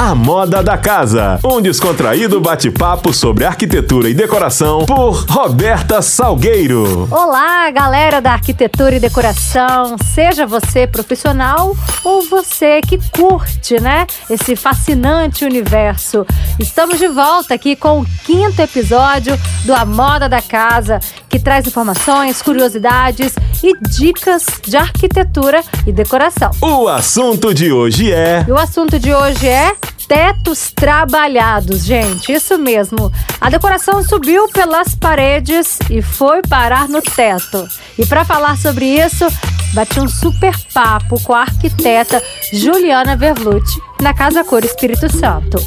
A Moda da Casa, um descontraído bate-papo sobre arquitetura e decoração por Roberta Salgueiro. Olá, galera da arquitetura e decoração, seja você profissional ou você que curte, né, esse fascinante universo. Estamos de volta aqui com o quinto episódio do A Moda da Casa, que traz informações, curiosidades e dicas de arquitetura e decoração. O assunto de hoje é. E o assunto de hoje é tetos trabalhados, gente. Isso mesmo. A decoração subiu pelas paredes e foi parar no teto. E para falar sobre isso, bati um super papo com a arquiteta Juliana Verlucci na Casa Cor Espírito Santo.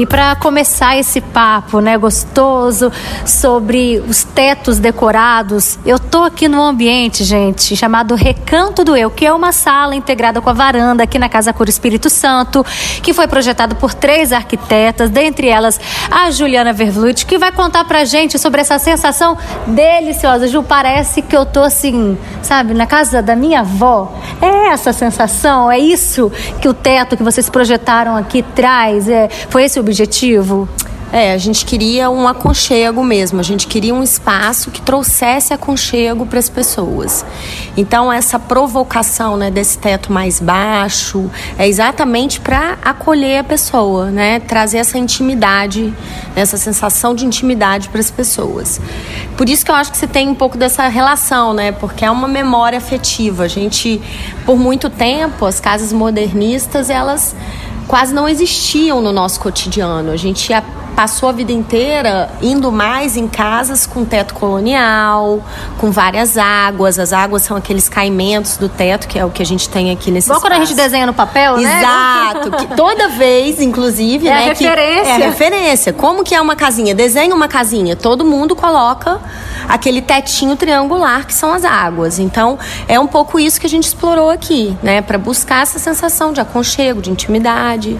E para começar esse papo, né, gostoso sobre os tetos decorados, eu tô aqui no ambiente, gente, chamado Recanto do Eu, que é uma sala integrada com a varanda aqui na Casa Cor Espírito Santo, que foi projetado por três arquitetas, dentre elas a Juliana Vervlut, que vai contar pra gente sobre essa sensação deliciosa. Ju, parece que eu tô assim, sabe, na casa da minha avó. É essa sensação, é isso que o teto que vocês projetaram aqui traz, é, foi esse o objetivo? É, a gente queria um aconchego mesmo, a gente queria um espaço que trouxesse aconchego para as pessoas. Então, essa provocação né, desse teto mais baixo é exatamente para acolher a pessoa, né, trazer essa intimidade, essa sensação de intimidade para as pessoas. Por isso que eu acho que você tem um pouco dessa relação, né, porque é uma memória afetiva. A gente, por muito tempo, as casas modernistas, elas quase não existiam no nosso cotidiano. A gente passou a vida inteira indo mais em casas com teto colonial, com várias águas. As águas são aqueles caimentos do teto, que é o que a gente tem aqui nesse Igual quando a gente desenha no papel, né? Exato. Toda vez, inclusive, é né? referência. é referência. Como que é uma casinha? Desenha uma casinha. Todo mundo coloca aquele tetinho triangular que são as águas. Então, é um pouco isso que a gente explorou aqui, né? Para buscar essa sensação de aconchego, de intimidade.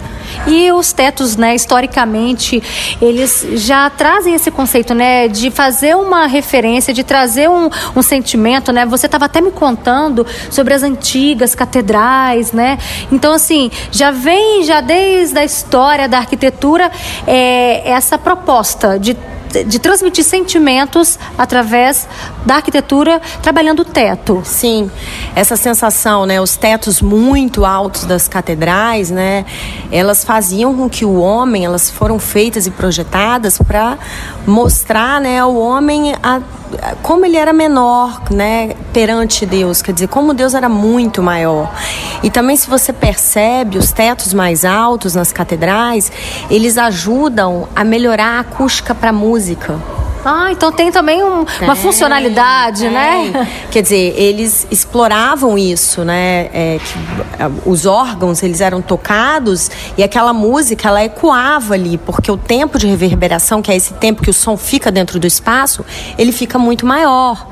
E os tetos, né, historicamente, eles já trazem esse conceito, né, de fazer uma referência, de trazer um, um sentimento, né? Você estava até me contando sobre as antigas catedrais, né? Então, assim, já vem já desde a história da arquitetura é, essa proposta de de transmitir sentimentos através da arquitetura, trabalhando o teto. Sim, essa sensação, né, os tetos muito altos das catedrais, né, elas faziam com que o homem, elas foram feitas e projetadas para mostrar, né, ao homem a como ele era menor, né, perante Deus, quer dizer, como Deus era muito maior. E também se você percebe os tetos mais altos nas catedrais, eles ajudam a melhorar a acústica para a música. Ah, então tem também um, uma funcionalidade, né? Quer dizer, eles exploravam isso, né? É, que, os órgãos, eles eram tocados e aquela música, ela ecoava ali, porque o tempo de reverberação, que é esse tempo que o som fica dentro do espaço, ele fica muito maior.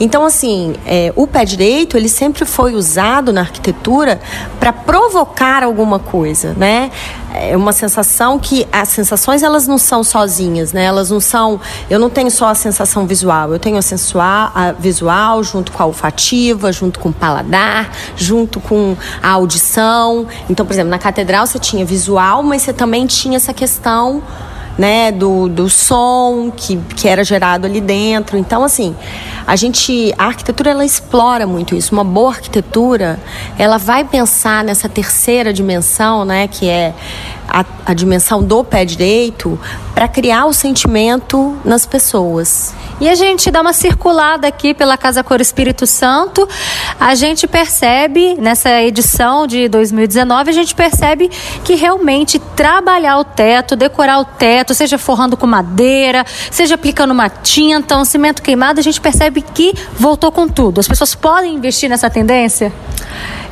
Então, assim, é, o pé direito, ele sempre foi usado na arquitetura para provocar alguma coisa, né? É uma sensação que as sensações elas não são sozinhas, né? Elas não são. Eu não tenho só a sensação visual, eu tenho a, sensual, a visual junto com a olfativa, junto com o paladar, junto com a audição. Então, por exemplo, na catedral você tinha visual, mas você também tinha essa questão né, do, do som que, que era gerado ali dentro. Então, assim, a gente, a arquitetura ela explora muito isso. Uma boa arquitetura, ela vai pensar nessa terceira dimensão, né, que é a, a dimensão do pé direito, para criar o sentimento nas pessoas. E a gente dá uma circulada aqui pela Casa Cor Espírito Santo, a gente percebe nessa edição de 2019, a gente percebe que realmente trabalhar o teto, decorar o teto, seja forrando com madeira, seja aplicando uma tinta, um cimento queimado, a gente percebe que voltou com tudo. As pessoas podem investir nessa tendência?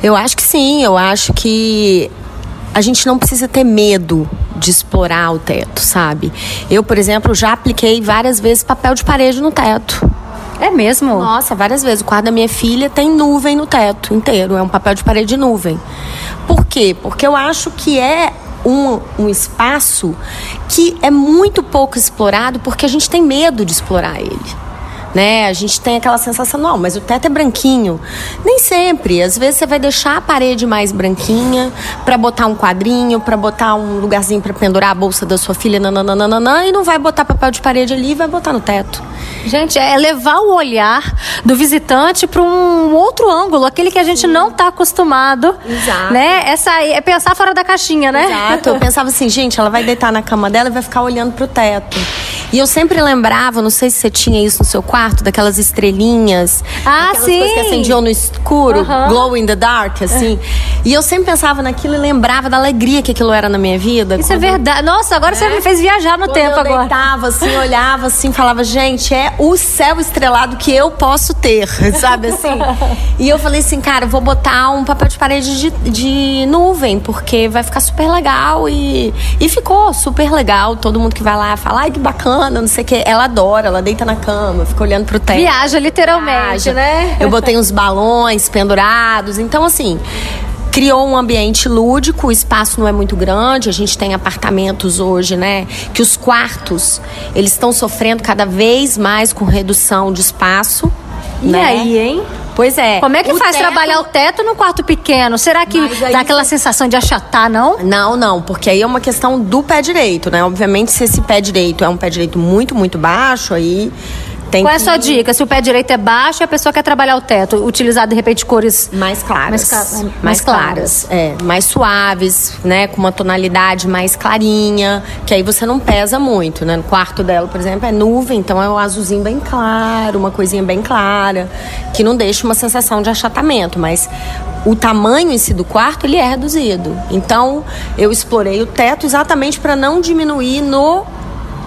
Eu acho que sim, eu acho que a gente não precisa ter medo de explorar o teto, sabe? Eu, por exemplo, já apliquei várias vezes papel de parede no teto. É mesmo? Nossa, várias vezes. O quarto da minha filha tem nuvem no teto inteiro. É um papel de parede de nuvem. Por quê? Porque eu acho que é um, um espaço que é muito pouco explorado porque a gente tem medo de explorar ele. Né? A gente tem aquela sensação, não, mas o teto é branquinho. Nem sempre. Às vezes você vai deixar a parede mais branquinha para botar um quadrinho, para botar um lugarzinho para pendurar a bolsa da sua filha, nananana, e não vai botar papel de parede ali e vai botar no teto. Gente, é levar o olhar do visitante para um outro ângulo, aquele que a gente Sim. não está acostumado. Exato. Né? Essa é pensar fora da caixinha, né? Exato. Eu pensava assim, gente, ela vai deitar na cama dela e vai ficar olhando pro teto. E eu sempre lembrava, não sei se você tinha isso no seu quarto, daquelas estrelinhas. Ah, sim. Coisas que acendiam no escuro, glow in the dark, assim. E eu sempre pensava naquilo e lembrava da alegria que aquilo era na minha vida. Isso é verdade. Nossa, agora é? você me fez viajar no quando tempo eu agora. Eu deitava assim, olhava assim, falava, gente, é o céu estrelado que eu posso ter, sabe assim? e eu falei assim, cara, vou botar um papel de parede de, de nuvem, porque vai ficar super legal. E, e ficou super legal. Todo mundo que vai lá fala, ai, que bacana, não sei o que. Ela adora, ela deita na cama, fica olhando pro teto. Viaja literalmente, Viaja. né? Eu botei uns balões pendurados. Então, assim, criou um ambiente lúdico, o espaço não é muito grande, a gente tem apartamentos hoje, né, que os quartos, eles estão sofrendo cada vez mais com redução de espaço. E né? aí, hein? Pois é. Como é que faz teto... trabalhar o teto no quarto pequeno? Será que dá aquela sensação de achatar, não? Não, não, porque aí é uma questão do pé direito, né? Obviamente, se esse pé direito é um pé direito muito, muito baixo, aí tem Qual é a sua dica? Se o pé direito é baixo e a pessoa quer trabalhar o teto, utilizar de repente cores mais claras, mais, mais, mais claras, claras, é, mais suaves, né, com uma tonalidade mais clarinha, que aí você não pesa muito, né? No quarto dela, por exemplo, é nuvem, então é um azulzinho bem claro, uma coisinha bem clara, que não deixa uma sensação de achatamento, mas o tamanho em si do quarto ele é reduzido. Então eu explorei o teto exatamente para não diminuir no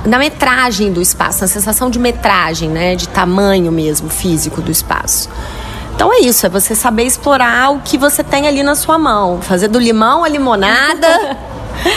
na metragem do espaço, na sensação de metragem, né, de tamanho mesmo físico do espaço. Então é isso, é você saber explorar o que você tem ali na sua mão, fazer do limão a limonada.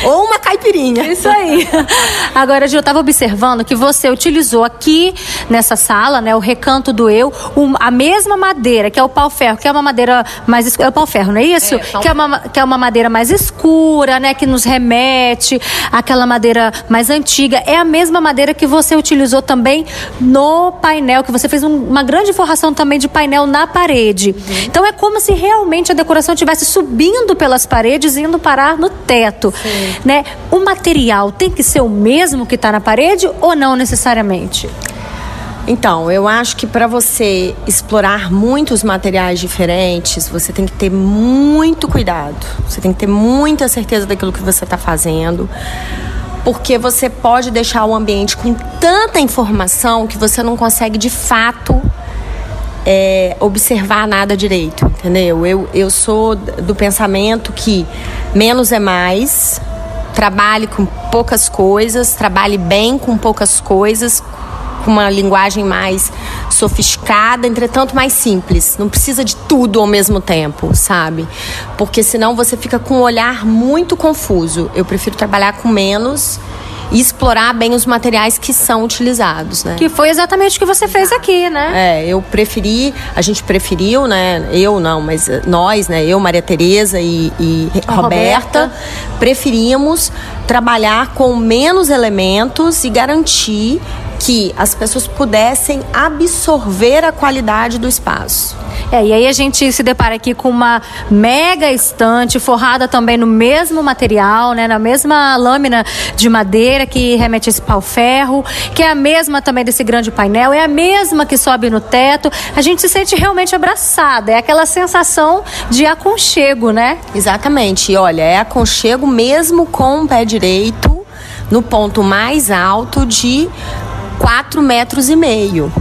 Ou uma caipirinha. Isso aí. Agora, Gil, eu estava observando que você utilizou aqui nessa sala, né, o recanto do eu, um, a mesma madeira, que é o pau-ferro, que é uma madeira mais escura. É o pau-ferro, não é isso? É, que, é uma, que é uma madeira mais escura, né, que nos remete àquela madeira mais antiga. É a mesma madeira que você utilizou também no painel, que você fez um, uma grande forração também de painel na parede. Uhum. Então é como se realmente a decoração estivesse subindo pelas paredes e indo parar no teto. Sim. Né? O material tem que ser o mesmo que está na parede ou não necessariamente? Então, eu acho que para você explorar muitos materiais diferentes, você tem que ter muito cuidado. Você tem que ter muita certeza daquilo que você está fazendo. Porque você pode deixar o ambiente com tanta informação que você não consegue de fato é, observar nada direito, entendeu? Eu, eu sou do pensamento que menos é mais, trabalhe com poucas coisas, trabalhe bem com poucas coisas, com uma linguagem mais sofisticada, entretanto mais simples. Não precisa de tudo ao mesmo tempo, sabe? Porque senão você fica com um olhar muito confuso. Eu prefiro trabalhar com menos e explorar bem os materiais que são utilizados, né? Que foi exatamente o que você fez aqui, né? É, eu preferi, a gente preferiu, né? Eu não, mas nós, né? Eu, Maria Tereza e, e Roberta, Roberta, preferíamos trabalhar com menos elementos e garantir que as pessoas pudessem absorver a qualidade do espaço. É, e aí a gente se depara aqui com uma mega estante forrada também no mesmo material, né, na mesma lâmina de madeira que remete a esse pau-ferro, que é a mesma também desse grande painel, é a mesma que sobe no teto. A gente se sente realmente abraçada, é aquela sensação de aconchego, né? Exatamente. E olha, é aconchego mesmo com o pé direito no ponto mais alto de 4 metros e meio.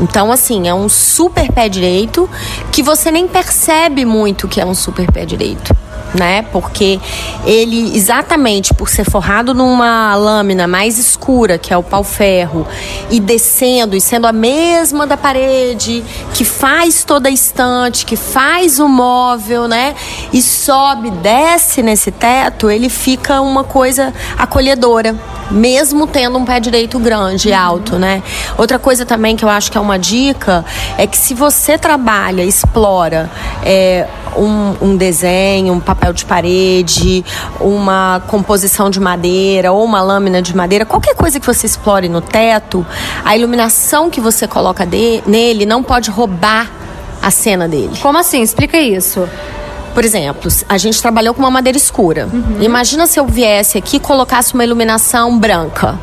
Então, assim, é um super pé direito que você nem percebe muito que é um super pé direito né? Porque ele, exatamente por ser forrado numa lâmina mais escura, que é o pau-ferro, e descendo, e sendo a mesma da parede, que faz toda a estante, que faz o móvel, né? E sobe, desce nesse teto, ele fica uma coisa acolhedora mesmo tendo um pé direito grande e uhum. alto, né? Outra coisa também que eu acho que é uma dica é que se você trabalha, explora é, um, um desenho, um papel de parede, uma composição de madeira ou uma lâmina de madeira, qualquer coisa que você explore no teto, a iluminação que você coloca de, nele não pode roubar a cena dele. Como assim? Explica isso. Por exemplo, a gente trabalhou com uma madeira escura. Uhum. Imagina se eu viesse aqui e colocasse uma iluminação branca.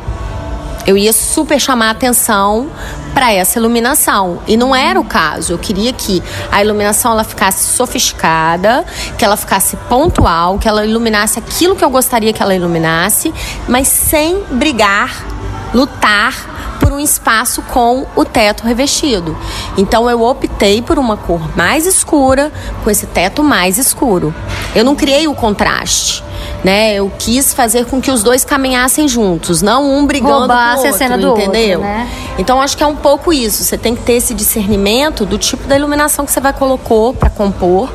Eu ia super chamar atenção para essa iluminação. E não era o caso. Eu queria que a iluminação ela ficasse sofisticada, que ela ficasse pontual, que ela iluminasse aquilo que eu gostaria que ela iluminasse, mas sem brigar, lutar por um espaço com o teto revestido. Então eu optei por uma cor mais escura, com esse teto mais escuro. Eu não criei o contraste. Né? Eu quis fazer com que os dois caminhassem juntos, não um brigando Roubasse com o outro, a cena do entendeu? Outro, né? Então acho que é um pouco isso. Você tem que ter esse discernimento do tipo da iluminação que você vai colocou para compor,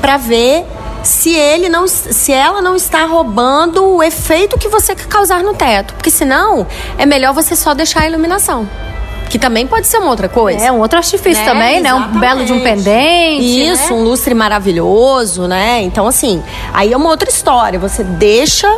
para ver se ele não se ela não está roubando o efeito que você quer causar no teto, porque senão é melhor você só deixar a iluminação. Que também pode ser uma outra coisa. É, um outro artifício né? também, Exatamente. né? Um belo de um pendente. Isso, né? um lustre maravilhoso, né? Então, assim, aí é uma outra história. Você deixa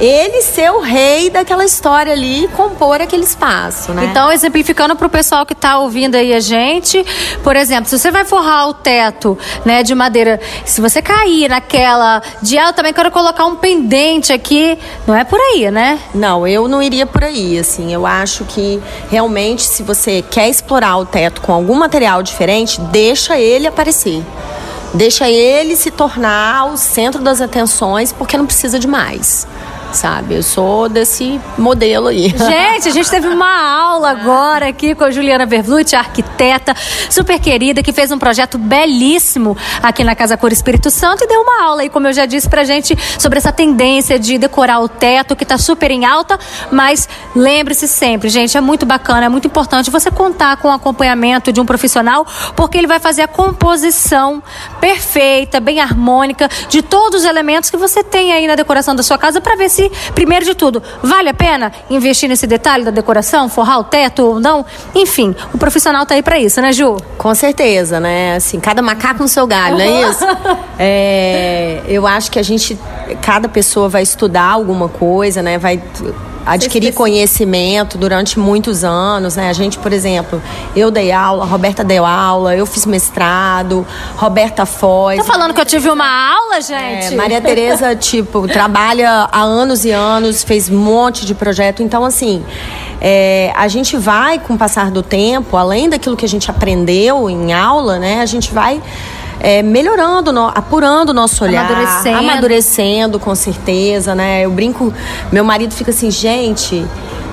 ele ser o rei daquela história ali e compor aquele espaço, né? Então, exemplificando para o pessoal que está ouvindo aí a gente, por exemplo, se você vai forrar o teto, né, de madeira, se você cair naquela de, ah, eu também quero colocar um pendente aqui, não é por aí, né? Não, eu não iria por aí, assim. Eu acho que realmente, se você quer explorar o teto com algum material diferente, deixa ele aparecer. Deixa ele se tornar o centro das atenções, porque não precisa de mais sabe? Eu sou desse modelo aí. Gente, a gente teve uma aula agora aqui com a Juliana Vervlut, arquiteta super querida, que fez um projeto belíssimo aqui na Casa Cor Espírito Santo e deu uma aula aí, como eu já disse pra gente, sobre essa tendência de decorar o teto, que tá super em alta, mas lembre-se sempre, gente, é muito bacana, é muito importante você contar com o acompanhamento de um profissional, porque ele vai fazer a composição perfeita, bem harmônica de todos os elementos que você tem aí na decoração da sua casa para ver se se, primeiro de tudo, vale a pena investir nesse detalhe da decoração, forrar o teto ou não? Enfim, o profissional tá aí para isso, né, Ju? Com certeza, né? Assim, cada macaco no seu galho, não é isso? é, eu acho que a gente, cada pessoa vai estudar alguma coisa, né? Vai adquirir conhecimento durante muitos anos, né? A gente, por exemplo, eu dei aula, Roberta deu aula, eu fiz mestrado, Roberta Foz. Tá falando que eu tive uma aula, gente? É, Maria Tereza, tipo, trabalha há anos e anos, fez um monte de projeto. Então, assim, é, a gente vai, com o passar do tempo, além daquilo que a gente aprendeu em aula, né? A gente vai é, melhorando, no, apurando o nosso olhar. Amadurecendo. Amadurecendo, com certeza, né? Eu brinco, meu marido fica assim, gente.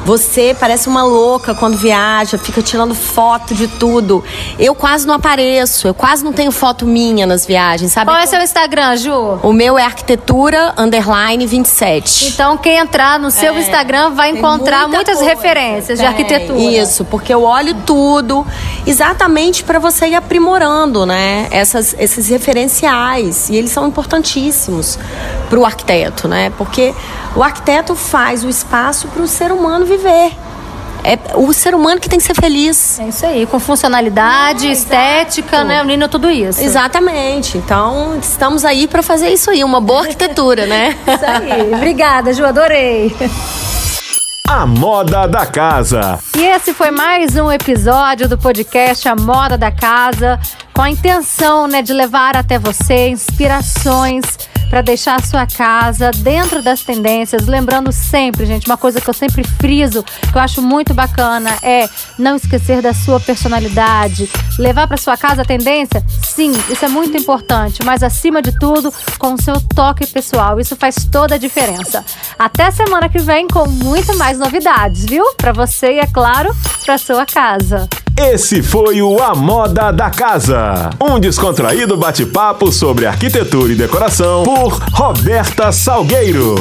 Você parece uma louca quando viaja, fica tirando foto de tudo. Eu quase não apareço, eu quase não tenho foto minha nas viagens, sabe? Qual é seu Instagram, Ju? O meu é arquitetura underline 27. Então, quem entrar no seu É, Instagram vai encontrar muita muitas coisa. referências de Tem. arquitetura. Isso, porque eu olho tudo exatamente para você ir aprimorando, né? Essas, esses referenciais. E eles são importantíssimos para o arquiteto, né? Porque o arquiteto faz o espaço para o ser humano viver. É o ser humano que tem que ser feliz. É isso aí, com funcionalidade, É, estética, exato. né? Unindo tudo isso. Exatamente. Então, estamos aí para fazer isso aí, uma boa arquitetura, né? Isso aí. Obrigada, Ju, adorei. A moda da casa. E esse foi mais um episódio do podcast A Moda da Casa, com a intenção né, de levar até você inspirações para deixar a sua casa dentro das tendências. Lembrando sempre, gente, uma coisa que eu sempre friso, que eu acho muito bacana, é não esquecer da sua personalidade. Levar para sua casa a tendência? Sim, isso é muito importante, mas acima de tudo, com o seu toque pessoal. Isso faz toda a diferença. Até semana que vem com muito mais novidades, viu? Para você e, é claro, para sua casa. Esse foi o A Moda da Casa. Um descontraído bate-papo sobre arquitetura e decoração por Roberta Salgueiro.